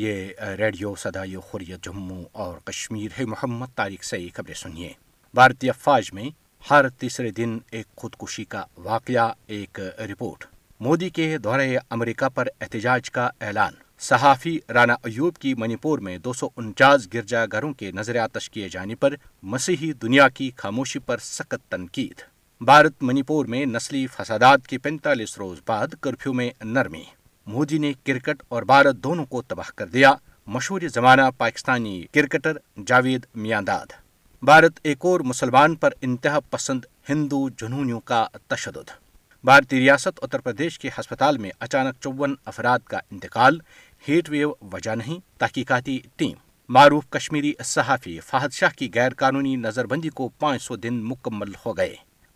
یہ ریڈیو سدائی خوریت جموں اور کشمیر ہے محمد تاریخ سے یہ خبریں سنیے بھارتی افواج میں ہر تیسرے دن ایک خودکشی کا واقعہ ایک رپورٹ مودی کے دورے امریکہ پر احتجاج کا اعلان صحافی رانا ایوب کی منی پور میں دو سو انچاس گرجا گھروں کے نظریات کیے جانے پر مسیحی دنیا کی خاموشی پر سخت تنقید بھارت منی پور میں نسلی فسادات کے پینتالیس روز بعد کرفیو میں نرمی مودی نے کرکٹ اور بھارت دونوں کو تباہ کر دیا مشہور زمانہ پاکستانی کرکٹر جاوید میاں داد بھارت ایک اور مسلمان پر انتہا پسند ہندو جنونیوں کا تشدد بھارتی ریاست اتر پردیش کے ہسپتال میں اچانک چون افراد کا انتقال ہیٹ ویو وجہ نہیں تحقیقاتی ٹیم معروف کشمیری صحافی فہد شاہ کی غیر قانونی نظر بندی کو پانچ سو دن مکمل ہو گئے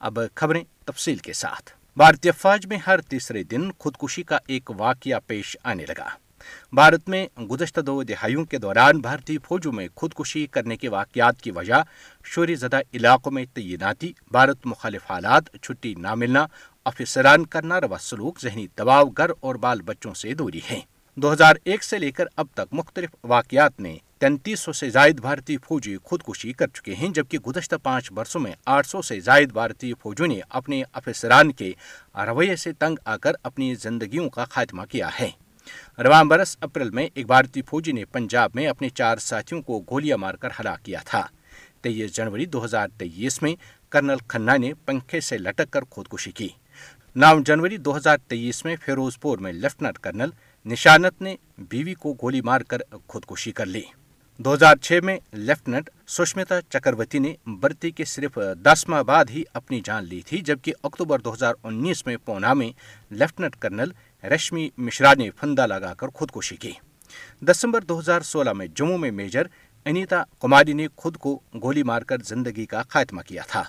اب خبریں تفصیل کے ساتھ بھارتی افواج میں ہر تیسرے دن خودکشی کا ایک واقعہ پیش آنے لگا بھارت میں گزشتہ دو دہائیوں کے دوران بھارتی فوجوں میں خودکشی کرنے کے واقعات کی وجہ شوری زدہ علاقوں میں تعیناتی بھارت مخالف حالات چھٹی نہ ملنا افسران کرنا روا سلوک ذہنی دباؤ گھر اور بال بچوں سے دوری ہیں دو ہزار ایک سے لے کر اب تک مختلف واقعات نے تینتیس سو سے زائد بھارتی فوجی خودکشی کر چکے ہیں جبکہ گزشتہ پانچ برسوں میں آٹھ سو سے زائد بھارتی فوجوں نے اپنے افسران کے رویے سے تنگ آ کر اپنی زندگیوں کا خاتمہ کیا ہے رواں برس اپریل میں ایک بھارتی فوجی نے پنجاب میں اپنے چار ساتھیوں کو گولیاں مار کر ہلاک کیا تھا تیئیس جنوری دو ہزار تیئیس میں کرنل کھنہ نے پنکھے سے لٹک کر خودکشی کی نو جنوری دو ہزار تیئیس میں فیروز پور میں لیفٹنٹ کرنل نشانت نے بیوی کو گولی مار کر خودکشی کر لی دو ہزار چھ میں لیفٹنٹ سشمتا چکروتی نے برتی کے صرف دس ماہ بعد ہی اپنی جان لی تھی جبکہ اکتوبر دو ہزار انیس میں پونا میں لیفٹنٹ کرنل رشمی مشرا نے فندہ لگا کر خودکشی کی دسمبر دو ہزار سولہ میں جموں میں میجر انیتا کماری نے خود کو گولی مار کر زندگی کا خاتمہ کیا تھا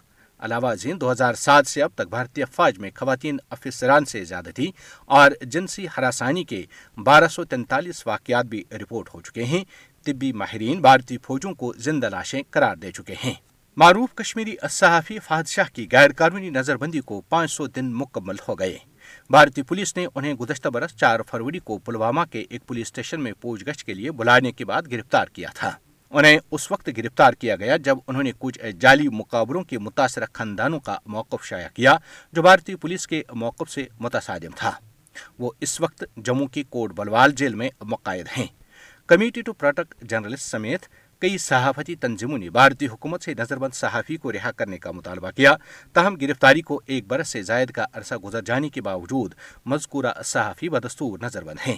علاوہ زین دو ہزار سات سے اب تک بھارتی افواج میں خواتین افسران سے زیادہ تھی اور جنسی ہراسانی کے بارہ سو تینتالیس واقعات بھی رپورٹ ہو چکے ہیں طبی ماہرین بھارتی فوجوں کو زندہ لاشیں قرار دے چکے ہیں معروف کشمیری صحافی فہد شاہ کی غیر قانونی نظر بندی کو پانچ سو دن مکمل ہو گئے بھارتی پولیس نے انہیں گزشتہ برس چار فروری کو پلوامہ کے ایک پولیس اسٹیشن میں پوچھ گچھ کے لیے بلانے کے بعد گرفتار کیا تھا انہیں اس وقت گرفتار کیا گیا جب انہوں نے کچھ جعلی مقابروں کے متاثرہ خاندانوں کا موقف شائع کیا جو بھارتی پولیس کے موقف سے متصادم تھا وہ اس وقت جموں کی کوٹ بلوال جیل میں مقاعد ہیں کمیٹی ٹو پروٹیکٹ جرنلسٹ سمیت کئی صحافتی تنظیموں نے بھارتی حکومت سے نظر بند صحافی کو رہا کرنے کا مطالبہ کیا تاہم گرفتاری کو ایک برس سے زائد کا عرصہ گزر جانے کے باوجود مذکورہ صحافی بدستور نظر بند ہیں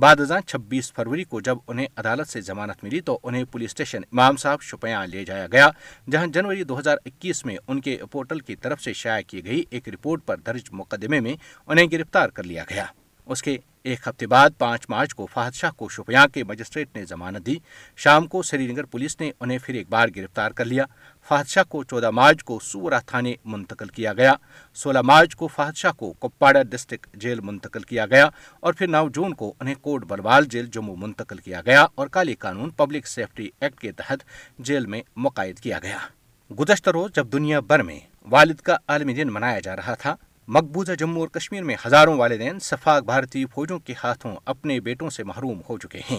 بعد ازاں چھبیس فروری کو جب انہیں عدالت سے ضمانت ملی تو انہیں پولیس اسٹیشن امام صاحب شپیاں لے جایا گیا جہاں جنوری دو ہزار اکیس میں ان کے پورٹل کی طرف سے شائع کی گئی ایک رپورٹ پر درج مقدمے میں انہیں گرفتار کر لیا گیا اس کے ایک ہفتے بعد پانچ مارچ کو فہد شاہ کو شوپیاں کے مجسٹریٹ نے ضمانت دی شام کو سری نگر پولیس نے انہیں پھر ایک بار گرفتار کر لیا فہد شاہ کو چودہ مارچ کو سورا تھانے منتقل کیا گیا سولہ مارچ کو فہد شاہ کو کپواڑہ ڈسٹرکٹ جیل منتقل کیا گیا اور پھر نو جون کو انہیں کوٹ بروال جیل جموں منتقل کیا گیا اور کالی قانون پبلک سیفٹی ایکٹ کے تحت جیل میں مقائد کیا گیا گزشتہ روز جب دنیا بھر میں والد کا عالمی دن منایا جا رہا تھا مقبوضہ جموں اور کشمیر میں ہزاروں والدین سفاق بھارتی فوجوں کے ہاتھوں اپنے بیٹوں سے محروم ہو چکے ہیں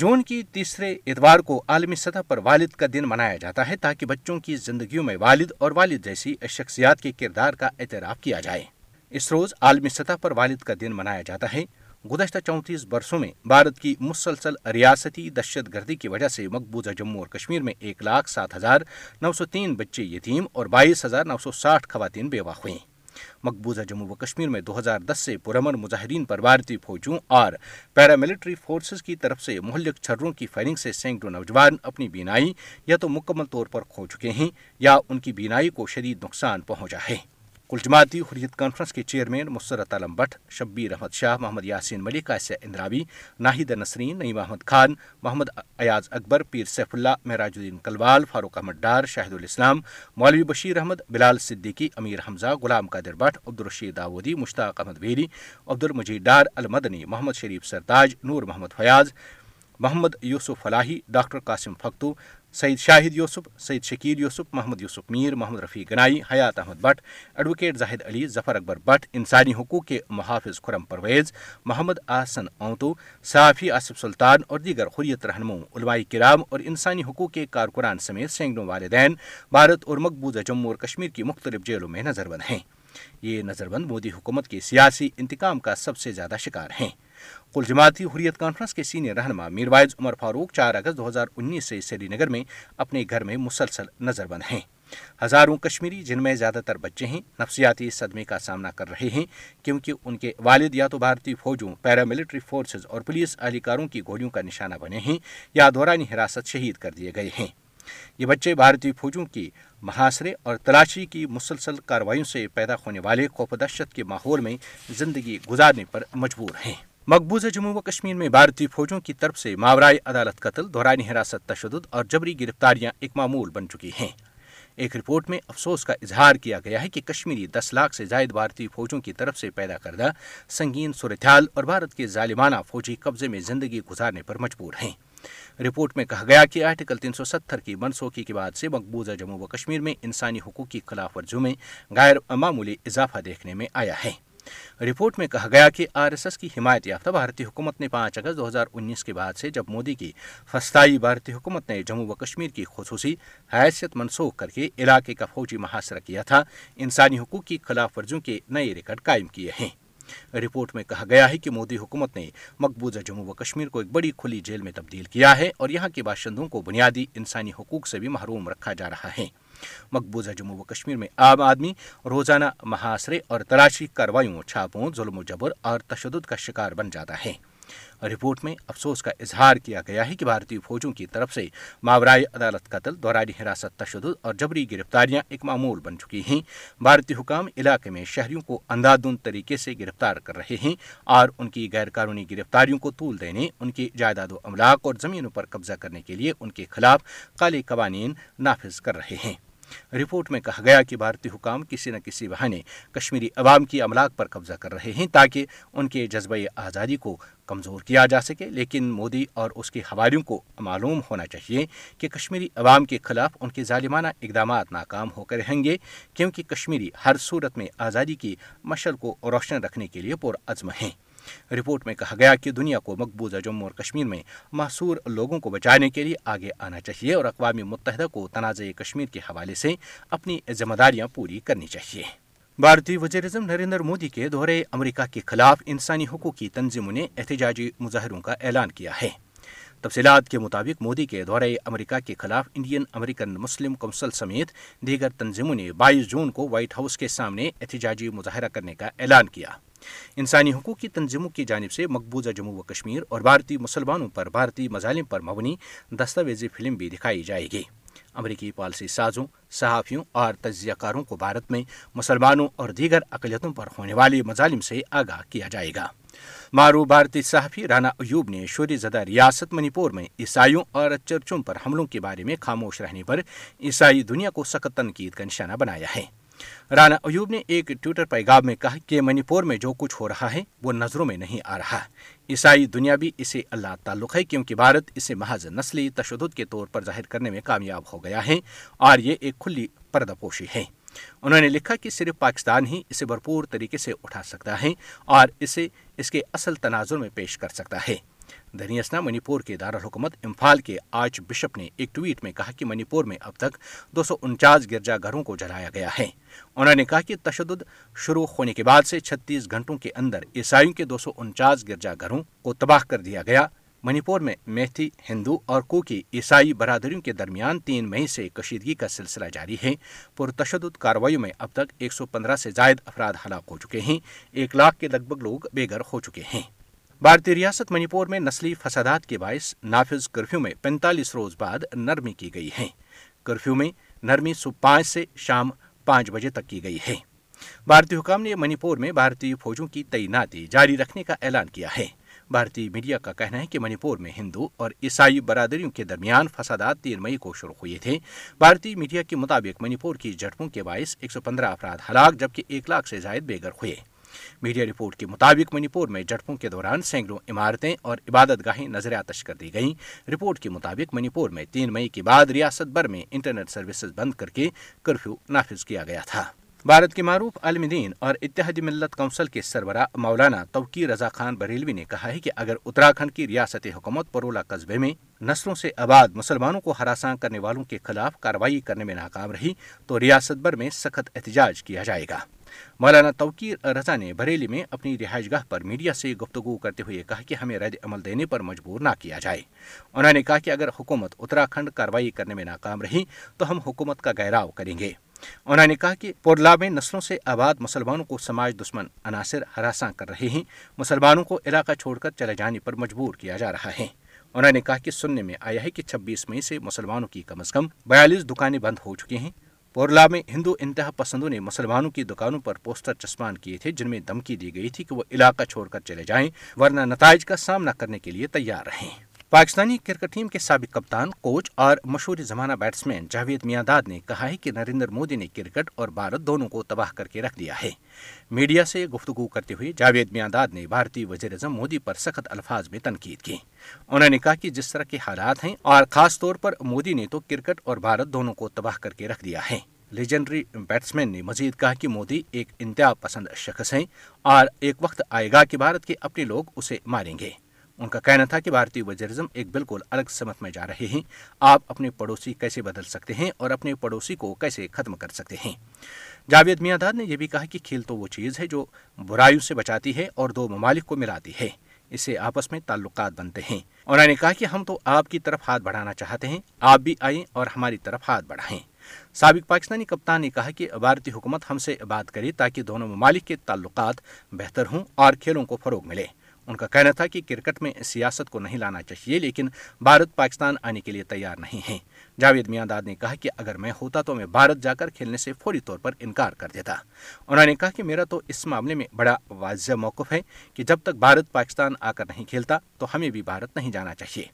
جون کی تیسرے اتوار کو عالمی سطح پر والد کا دن منایا جاتا ہے تاکہ بچوں کی زندگیوں میں والد اور والد جیسی شخصیات کے کردار کا اعتراف کیا جائے اس روز عالمی سطح پر والد کا دن منایا جاتا ہے گزشتہ چونتیس برسوں میں بھارت کی مسلسل ریاستی دہشت گردی کی وجہ سے مقبوضہ جموں اور کشمیر میں ایک لاکھ سات ہزار نو سو تین بچے یتیم اور بائیس ہزار نو سو ساٹھ خواتین بیوہ ہوئیں مقبوضہ جموں و کشمیر میں دو ہزار دس سے پرامن مظاہرین پر بھارتی فوجوں اور پیراملٹری فورسز کی طرف سے مہلک چھروں کی فائرنگ سے سینکڑوں نوجوان اپنی بینائی یا تو مکمل طور پر کھو چکے ہیں یا ان کی بینائی کو شدید نقصان پہنچا ہے کل جماعتی حریت کانفرنس کے چیئرمین مسرت عالم بٹ شبیر احمد شاہ محمد یاسین ملک آسیہ اندراوی ناہید نسرین نعیم احمد خان محمد ایاز اکبر پیر سیف اللہ معراج الدین کلوال فاروق احمد ڈار شاہد الاسلام مولوی بشیر احمد بلال صدیقی امیر حمزہ غلام قادر بٹ عبدالرشید داودی مشتاق احمد ویری عبدالمجید ڈار المدنی محمد شریف سرتاج نور محمد فیاض محمد یوسف فلاحی ڈاکٹر قاسم فختو سعید شاہد یوسف سعید شکیل یوسف محمد یوسف میر محمد رفیع گنائی حیات احمد بٹ ایڈوکیٹ زاہد علی ظفر اکبر بٹ انسانی حقوق کے محافظ خرم پرویز محمد آسن اونتو صحافی آصف سلطان اور دیگر خریت رہنما علماء کرام اور انسانی حقوق کے کارکران سمیت سینگڑوں والدین بھارت اور مقبوضہ جموں اور کشمیر کی مختلف جیلوں میں نظر بند ہیں یہ نظر بند مودی حکومت کے سیاسی انتقام کا سب سے زیادہ شکار ہیں کل جماعتی حریت کانفرنس کے سینئر رہنما میروائز عمر فاروق چار اگست دو ہزار انیس سے سری نگر میں اپنے گھر میں مسلسل نظر بند ہیں ہزاروں کشمیری جن میں زیادہ تر بچے ہیں نفسیاتی صدمے کا سامنا کر رہے ہیں کیونکہ ان کے والد یا تو بھارتی فوجوں پیراملٹری فورسز اور پولیس اہلکاروں کی گولیوں کا نشانہ بنے ہیں یا دورانی حراست شہید کر دیے گئے ہیں یہ بچے بھارتی فوجوں کی محاصرے اور تلاشی کی مسلسل کارروائیوں سے پیدا ہونے والے خوف دہشت کے ماحول میں زندگی گزارنے پر مجبور ہیں مقبوضہ جموں و کشمیر میں بھارتی فوجوں کی طرف سے ماورائی عدالت قتل دورانی حراست تشدد اور جبری گرفتاریاں ایک معمول بن چکی ہیں ایک رپورٹ میں افسوس کا اظہار کیا گیا ہے کہ کشمیری دس لاکھ سے زائد بھارتی فوجوں کی طرف سے پیدا کردہ سنگین صورتحال اور بھارت کے ظالمانہ فوجی قبضے میں زندگی گزارنے پر مجبور ہیں رپورٹ میں کہا گیا کہ آرٹیکل تین سو ستر کی منسوخی کے بعد سے مقبوضہ جموں و کشمیر میں انسانی حقوق کی خلاف ورزیوں میں غیر معمولی اضافہ دیکھنے میں آیا ہے رپورٹ میں کہا گیا کہ آر ایس ایس کی حمایت یافتہ بھارتی حکومت نے پانچ اگست دو ہزار انیس کے بعد سے جب مودی کی فسطائی بھارتی حکومت نے جموں و کشمیر کی خصوصی حیثیت منسوخ کر کے علاقے کا فوجی محاصرہ کیا تھا انسانی حقوق کی خلاف ورزیوں کے نئے ریکارڈ قائم کیے ہیں رپورٹ میں کہا گیا ہے کہ مودی حکومت نے مقبوضہ جموں و کشمیر کو ایک بڑی کھلی جیل میں تبدیل کیا ہے اور یہاں کے باشندوں کو بنیادی انسانی حقوق سے بھی محروم رکھا جا رہا ہے مقبوضہ جموں و کشمیر میں عام آدمی روزانہ محاصرے اور تلاشی کاروائیوں چھاپوں ظلم و جبر اور تشدد کا شکار بن جاتا ہے رپورٹ میں افسوس کا اظہار کیا گیا ہے کہ بھارتی فوجوں کی طرف سے ماورائے عدالت قتل دوران حراست تشدد اور جبری گرفتاریاں ایک معمول بن چکی ہیں بھارتی حکام علاقے میں شہریوں کو اندھادھند طریقے سے گرفتار کر رہے ہیں اور ان کی غیر قانونی گرفتاریوں کو طول دینے ان کی جائیداد و املاک اور زمینوں پر قبضہ کرنے کے لیے ان کے خلاف کالے قوانین نافذ کر رہے ہیں رپورٹ میں کہا گیا کہ بھارتی حکام کسی نہ کسی بہانے کشمیری عوام کی املاک پر قبضہ کر رہے ہیں تاکہ ان کے جذبہ آزادی کو کمزور کیا جا سکے لیکن مودی اور اس کے حوالیوں کو معلوم ہونا چاہیے کہ کشمیری عوام کے خلاف ان کے ظالمانہ اقدامات ناکام ہو کر رہیں گے کیونکہ کشمیری ہر صورت میں آزادی کی مشل کو روشن رکھنے کے لیے پرعزم ہیں رپورٹ میں کہا گیا کہ دنیا کو مقبوضہ جموں اور کشمیر میں محصور لوگوں کو بچانے کے لیے آگے آنا چاہیے اور اقوام متحدہ کو تنازع کشمیر کے حوالے سے اپنی ذمہ داریاں پوری کرنی چاہیے بھارتی وزیر اعظم نریندر مودی کے دورے امریکہ کے خلاف انسانی حقوق کی تنظیموں نے احتجاجی مظاہروں کا اعلان کیا ہے تفصیلات کے مطابق مودی کے دورے امریکہ کے خلاف انڈین امریکن مسلم کونسل سمیت دیگر تنظیموں نے بائیس جون کو وائٹ ہاؤس کے سامنے احتجاجی مظاہرہ کرنے کا اعلان کیا انسانی حقوق کی تنظیموں کی جانب سے مقبوضہ جموں و کشمیر اور بھارتی مسلمانوں پر بھارتی مظالم پر مبنی دستاویزی فلم بھی دکھائی جائے گی امریکی پالسی سازوں صحافیوں اور تجزیہ کاروں کو بھارت میں مسلمانوں اور دیگر اقلیتوں پر ہونے والے مظالم سے آگاہ کیا جائے گا معروف بھارتی صحافی رانا ایوب نے شوری زدہ ریاست منی پور میں عیسائیوں اور چرچوں پر حملوں کے بارے میں خاموش رہنے پر عیسائی دنیا کو سخت تنقید کا نشانہ بنایا ہے رانا ایوب نے ایک ٹویٹر پیغام میں کہا کہ منی پور میں جو کچھ ہو رہا ہے وہ نظروں میں نہیں آ رہا عیسائی دنیا بھی اسے اللہ تعلق ہے کیونکہ بھارت اسے محض نسلی تشدد کے طور پر ظاہر کرنے میں کامیاب ہو گیا ہے اور یہ ایک کھلی پردہ پوشی ہے انہوں نے لکھا کہ صرف پاکستان ہی اسے بھرپور طریقے سے اٹھا سکتا ہے اور اسے اس کے اصل تناظر میں پیش کر سکتا ہے دریاستنا منی پور کے دارالحکومت امفال کے آرچ بشپ نے ایک ٹویٹ میں کہا کہ منی پور میں اب تک دو سو انچاس گرجا گھروں کو جلایا گیا ہے انہوں نے کہا کہ تشدد شروع ہونے کے بعد سے چھتیس گھنٹوں کے اندر عیسائیوں کے دو سو انچاس گرجا گھروں کو تباہ کر دیا گیا منی پور میں میتھی ہندو اور کوکی عیسائی برادریوں کے درمیان تین مئی سے کشیدگی کا سلسلہ جاری ہے پر تشدد کاروائیوں میں اب تک ایک سو پندرہ سے زائد افراد ہلاک ہو چکے ہیں ایک لاکھ کے لگ بھگ لوگ بے گھر ہو چکے ہیں بھارتی ریاست منی پور میں نسلی فسادات کے باعث نافذ کرفیو میں پینتالیس روز بعد نرمی کی گئی ہے کرفیو میں نرمی صبح پانچ سے شام پانچ بجے تک کی گئی ہے بھارتی حکام نے منی پور میں بھارتی فوجوں کی تعیناتی جاری رکھنے کا اعلان کیا ہے بھارتی میڈیا کا کہنا ہے کہ منی پور میں ہندو اور عیسائی برادریوں کے درمیان فسادات تین مئی کو شروع ہوئے تھے بھارتی میڈیا کے مطابق منی پور کی جھٹپوں کے باعث ایک سو پندرہ افراد ہلاک جبکہ ایک لاکھ سے زائد بے گھر ہوئے میڈیا رپورٹ کے مطابق منی پور میں جھڑپوں کے دوران سینکڑوں عمارتیں اور عبادت گاہیں نظر آتش کر دی گئیں رپورٹ کے مطابق منی پور میں تین مئی کے بعد ریاست بھر میں انٹرنیٹ سروسز بند کر کے کرفیو نافذ کیا گیا تھا بھارت کے معروف عالم دین اور اتحاد ملت کونسل کے سربراہ مولانا توکی رضا خان بریلوی نے کہا ہے کہ اگر اتراکھنڈ کی ریاست حکومت پرولا قصبے میں نسلوں سے آباد مسلمانوں کو ہراساں کرنے والوں کے خلاف کارروائی کرنے میں ناکام رہی تو ریاست بھر میں سخت احتجاج کیا جائے گا مولانا توقیر رضا نے بریلی میں اپنی رہائش گاہ پر میڈیا سے گفتگو کرتے ہوئے کہا کہ ہمیں رد عمل دینے پر مجبور نہ کیا جائے انہوں نے کہا کہ اگر حکومت اتراکھنڈ کاروائی کرنے میں ناکام رہی تو ہم حکومت کا گہراؤ کریں گے انہوں نے کہا کہ پورلا میں نسلوں سے آباد مسلمانوں کو سماج دشمن عناصر ہراساں کر رہے ہیں مسلمانوں کو علاقہ چھوڑ کر چلے جانے پر مجبور کیا جا رہا ہے انہوں نے کہا کہ سننے میں آیا ہے کہ چھبیس مئی سے مسلمانوں کی کم از کم بیالیس دکانیں بند ہو چکی ہیں پورلا میں ہندو انتہا پسندوں نے مسلمانوں کی دکانوں پر پوسٹر چسمان کیے تھے جن میں دمکی دی گئی تھی کہ وہ علاقہ چھوڑ کر چلے جائیں ورنہ نتائج کا سامنا کرنے کے لیے تیار رہیں پاکستانی کرکٹ ٹیم کے سابق کپتان کوچ اور مشہور زمانہ بیٹسمین جاوید میاں داد نے کہا ہے کہ نریندر مودی نے کرکٹ اور بھارت دونوں کو تباہ کر کے رکھ دیا ہے میڈیا سے گفتگو کرتے ہوئے جاوید میاں داد نے بھارتی وزیر اعظم مودی پر سخت الفاظ میں تنقید کی انہوں نے کہا کہ جس طرح کے حالات ہیں اور خاص طور پر مودی نے تو کرکٹ اور بھارت دونوں کو تباہ کر کے رکھ دیا ہے لیجنڈری بیٹسمین نے مزید کہا کہ مودی ایک انتہا پسند شخص ہیں اور ایک وقت آئے گا کہ بھارت کے اپنے لوگ اسے ماریں گے ان کا کہنا تھا کہ بھارتی وزیر اعظم ایک بالکل الگ سمت میں جا رہے ہیں آپ اپنے پڑوسی کیسے بدل سکتے ہیں اور اپنے پڑوسی کو کیسے ختم کر سکتے ہیں جاوید میاں داد نے یہ بھی کہا کہ کھیل تو وہ چیز ہے جو برائیوں سے بچاتی ہے اور دو ممالک کو ملاتی ہے اس سے آپس میں تعلقات بنتے ہیں انہوں نے کہا کہ ہم تو آپ کی طرف ہاتھ بڑھانا چاہتے ہیں آپ بھی آئیں اور ہماری طرف ہاتھ بڑھائیں سابق پاکستانی کپتان نے کہا کہ بھارتی حکومت ہم سے بات کرے تاکہ دونوں ممالک کے تعلقات بہتر ہوں اور کھیلوں کو فروغ ملے ان کا کہنا تھا کہ کرکٹ میں سیاست کو نہیں لانا چاہیے لیکن بھارت پاکستان آنے کے لیے تیار نہیں ہے جاوید میاں داد نے کہا کہ اگر میں ہوتا تو میں بھارت جا کر کھیلنے سے فوری طور پر انکار کر دیتا انہوں نے کہا کہ میرا تو اس معاملے میں بڑا واضح موقف ہے کہ جب تک بھارت پاکستان آ کر نہیں کھیلتا تو ہمیں بھی بھارت نہیں جانا چاہیے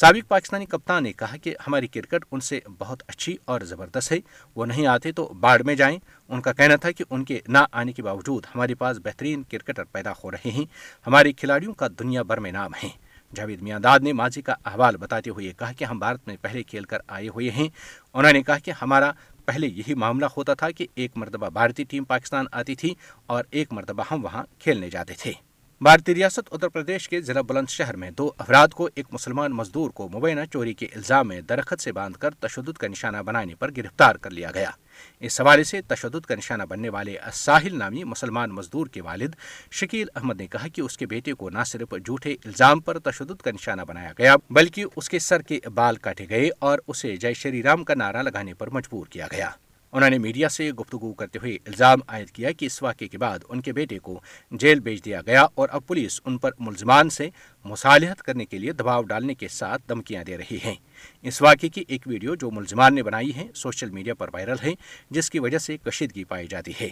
سابق پاکستانی کپتان نے کہا کہ ہماری کرکٹ ان سے بہت اچھی اور زبردست ہے وہ نہیں آتے تو باڑ میں جائیں ان کا کہنا تھا کہ ان کے نہ آنے کے باوجود ہمارے پاس بہترین کرکٹر پیدا ہو رہے ہیں ہمارے کھلاڑیوں کا دنیا بھر میں نام ہے جاوید میاں داد نے ماضی کا احوال بتاتے ہوئے کہا کہ ہم بھارت میں پہلے کھیل کر آئے ہوئے ہیں انہوں نے کہا کہ ہمارا پہلے یہی معاملہ ہوتا تھا کہ ایک مرتبہ بھارتی ٹیم پاکستان آتی تھی اور ایک مرتبہ ہم وہاں کھیلنے جاتے تھے بھارتی ریاست اتر پردیش کے ضلع بلند شہر میں دو افراد کو ایک مسلمان مزدور کو مبینہ چوری کے الزام میں درخت سے باندھ کر تشدد کا نشانہ بنانے پر گرفتار کر لیا گیا اس حوالے سے تشدد کا نشانہ بننے والے ساحل نامی مسلمان مزدور کے والد شکیل احمد نے کہا کہ اس کے بیٹے کو نہ صرف جھوٹے الزام پر تشدد کا نشانہ بنایا گیا بلکہ اس کے سر کے بال کاٹے گئے اور اسے جے شری رام کا نعرہ لگانے پر مجبور کیا گیا انہوں نے میڈیا سے گفتگو کرتے ہوئے الزام عائد کیا کہ اس واقعے کے بعد ان ان کے بیٹے کو جیل دیا گیا اور اب پولیس پر ملزمان سے مصالحت کرنے کے لیے دباؤ ڈالنے کے ساتھ دے رہی ہیں اس واقعے کی ایک ویڈیو جو ملزمان نے بنائی ہے ہے سوشل میڈیا پر وائرل جس کی وجہ سے کشیدگی پائی جاتی ہے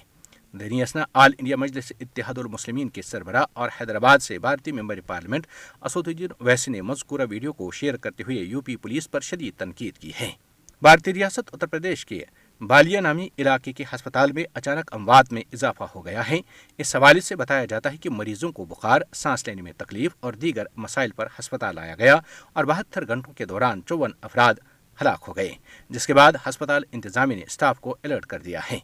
دینی آل انڈیا مجلس اتحاد المسلمین کے سربراہ اور حیدرآباد سے بھارتی ممبر پارلیمنٹ اسود الدین ویسی نے مذکورہ ویڈیو کو شیئر کرتے ہوئے یو پی پولیس پر شدید تنقید کی ہے ریاست اتر پردیش کے بالیا نامی علاقے کے ہسپتال میں اچانک اموات میں اضافہ ہو گیا ہے اس حوالے سے بتایا جاتا ہے کہ مریضوں کو بخار سانس لینے میں تکلیف اور دیگر مسائل پر ہسپتال لایا گیا اور بہتر گھنٹوں کے دوران چون افراد ہلاک ہو گئے جس کے بعد ہسپتال انتظامیہ نے اسٹاف کو الرٹ کر دیا ہے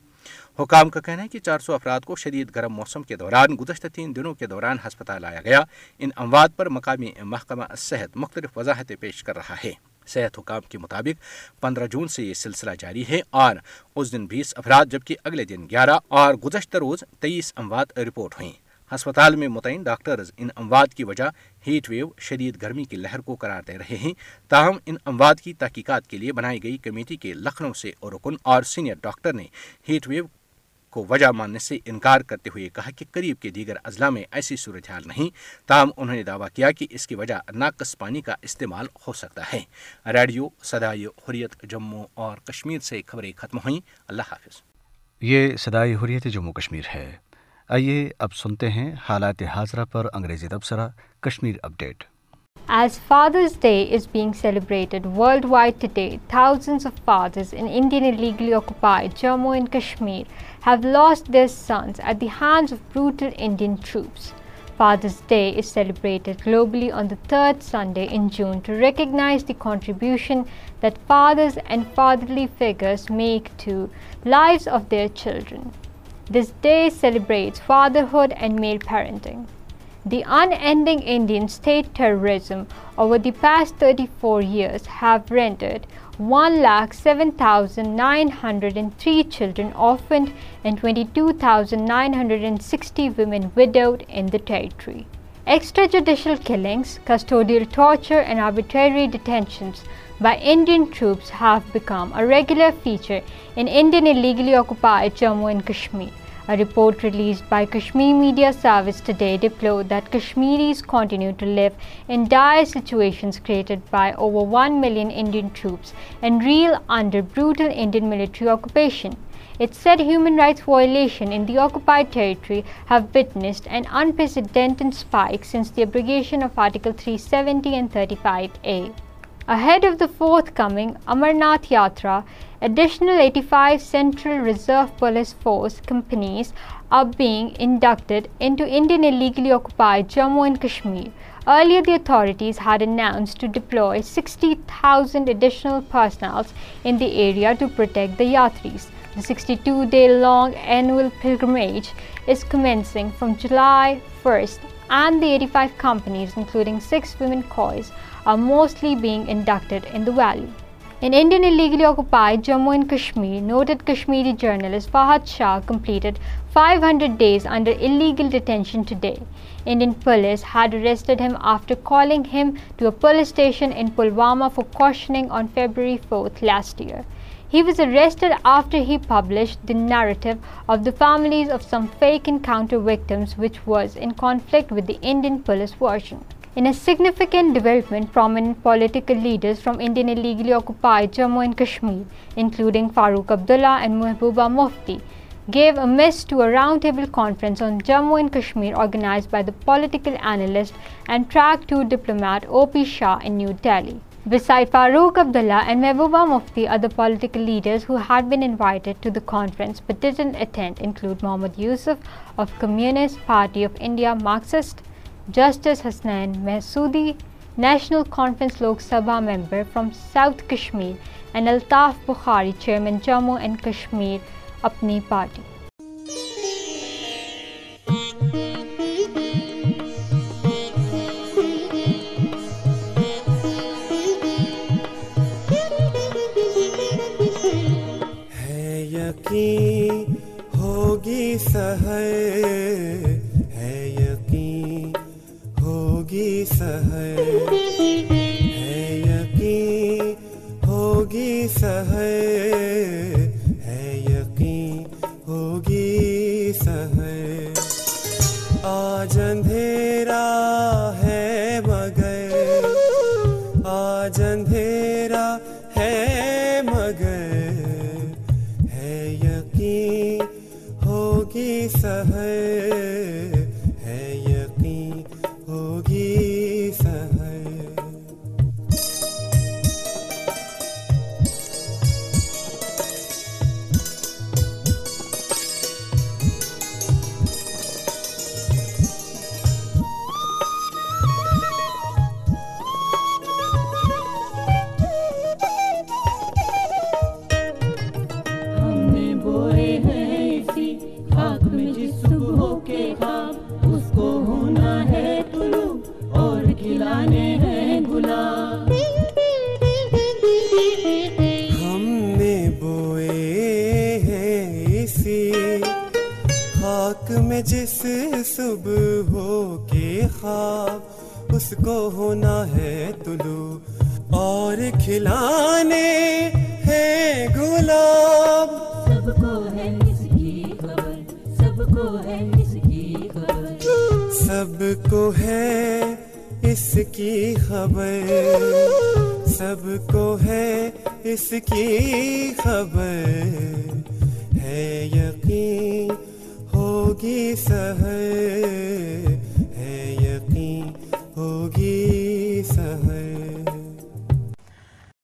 حکام کا کہنا ہے کہ چار سو افراد کو شدید گرم موسم کے دوران گزشتہ تین دنوں کے دوران ہسپتال لایا گیا ان اموات پر مقامی محکمہ صحت مختلف وضاحتیں پیش کر رہا ہے صحت حکام کے مطابق پندرہ جون سے یہ سلسلہ جاری ہے اور اس دن دن بیس افراد جبکہ اگلے گیارہ اور گزشتہ روز تیئیس اموات رپورٹ ہوئیں ہسپتال میں متعین ڈاکٹرز ان اموات کی وجہ ہیٹ ویو شدید گرمی کی لہر کو قرار دے رہے ہیں تاہم ان اموات کی تحقیقات کے لیے بنائی گئی کمیٹی کے لکھنؤ سے رکن اور سینئر ڈاکٹر نے ہیٹ ویو کو وجہ ماننے سے انکار کرتے ہوئے کہا کہ قریب کے دیگر اضلاع میں ایسی صورتحال نہیں تاہم انہوں نے دعویٰ کیا کہ اس کی وجہ ناقص پانی کا استعمال ہو سکتا ہے ریڈیو سدائی حریت جموں اور کشمیر سے خبریں ختم ہوئیں اللہ حافظ یہ سدائی حریت جموں کشمیر ہے آئیے اب سنتے ہیں حالات حاضرہ پر انگریزی تبصرہ Kashmir update As Father's Day is being celebrated worldwide today, thousands of fathers in India and illegally occupied Jammu and Kashmir have lost their sons at the hands of brutal Indian troops. Father's Day is celebrated globally on the third Sunday in June to recognize the contribution that fathers and fatherly figures make to lives of their children. This day celebrates fatherhood and male parenting. The unending Indian state terrorism over the past 34 years have rendered 107,903 children orphaned and 22,960 women widowed in the territory. Extrajudicial killings, custodial torture and arbitrary detentions by Indian troops have become a regular feature in Indian illegally occupied Jammu and Kashmir. A report released by Kashmir Media Service today deplored that Kashmiris continue to live in dire situations created by over 1 million Indian troops and reel under brutal Indian military occupation. It said human rights violations in the occupied territory have witnessed an unprecedented spike since the abrogation of Article 370 and 35A. Ahead of the forthcoming Amarnath Yatra, additional 85 Central Reserve Police Force companies are being inducted into Indian illegally occupied Jammu and Kashmir. Earlier, the authorities had announced to deploy 60,000 additional personnel in the area to protect the Yatris. The 62-day-long annual pilgrimage is commencing from July 1st, and the 85 companies, including 6 women coys, are mostly being inducted in the valley. In Indian illegally occupied Jammu and Kashmir, noted Kashmiri journalist Fahad Shah completed 500 days under illegal detention today. Indian police had arrested him after calling him to a police station in Pulwama for cautioning on February 4th last year. He was arrested after he published the narrative of the families of some fake encounter victims, which was in conflict with the Indian police version. In a significant development, prominent political leaders from Indian illegally occupied Jammu and Kashmir, including Farooq Abdullah and Mehbooba Mufti, gave a miss to a roundtable conference on Jammu and Kashmir organized by the political analyst and Track 2 diplomat O.P. Shah in New Delhi. Besides Farooq Abdullah and Mehbooba Mufti, other political leaders who had been invited to the conference but didn't attend include Mohammad Yusuf of Communist Party of India Marxist justice Hasnain Masoodi national conference Lok Sabha member from south Kashmir and Altaf Bukhari chairman Jammu and Kashmir Apni party ہوگی سہر صبح ہو کے خواب اس کو ہونا ہے تلو اور کھلانے ہے گلاب سب کو ہے اس کی خبر سب کو ہے اس کی خبر سب کو ہے اس کی خبر سب کو ہے اس کی خبر ہے یقین ہوگی سہر ہے یقین ہوگی سہر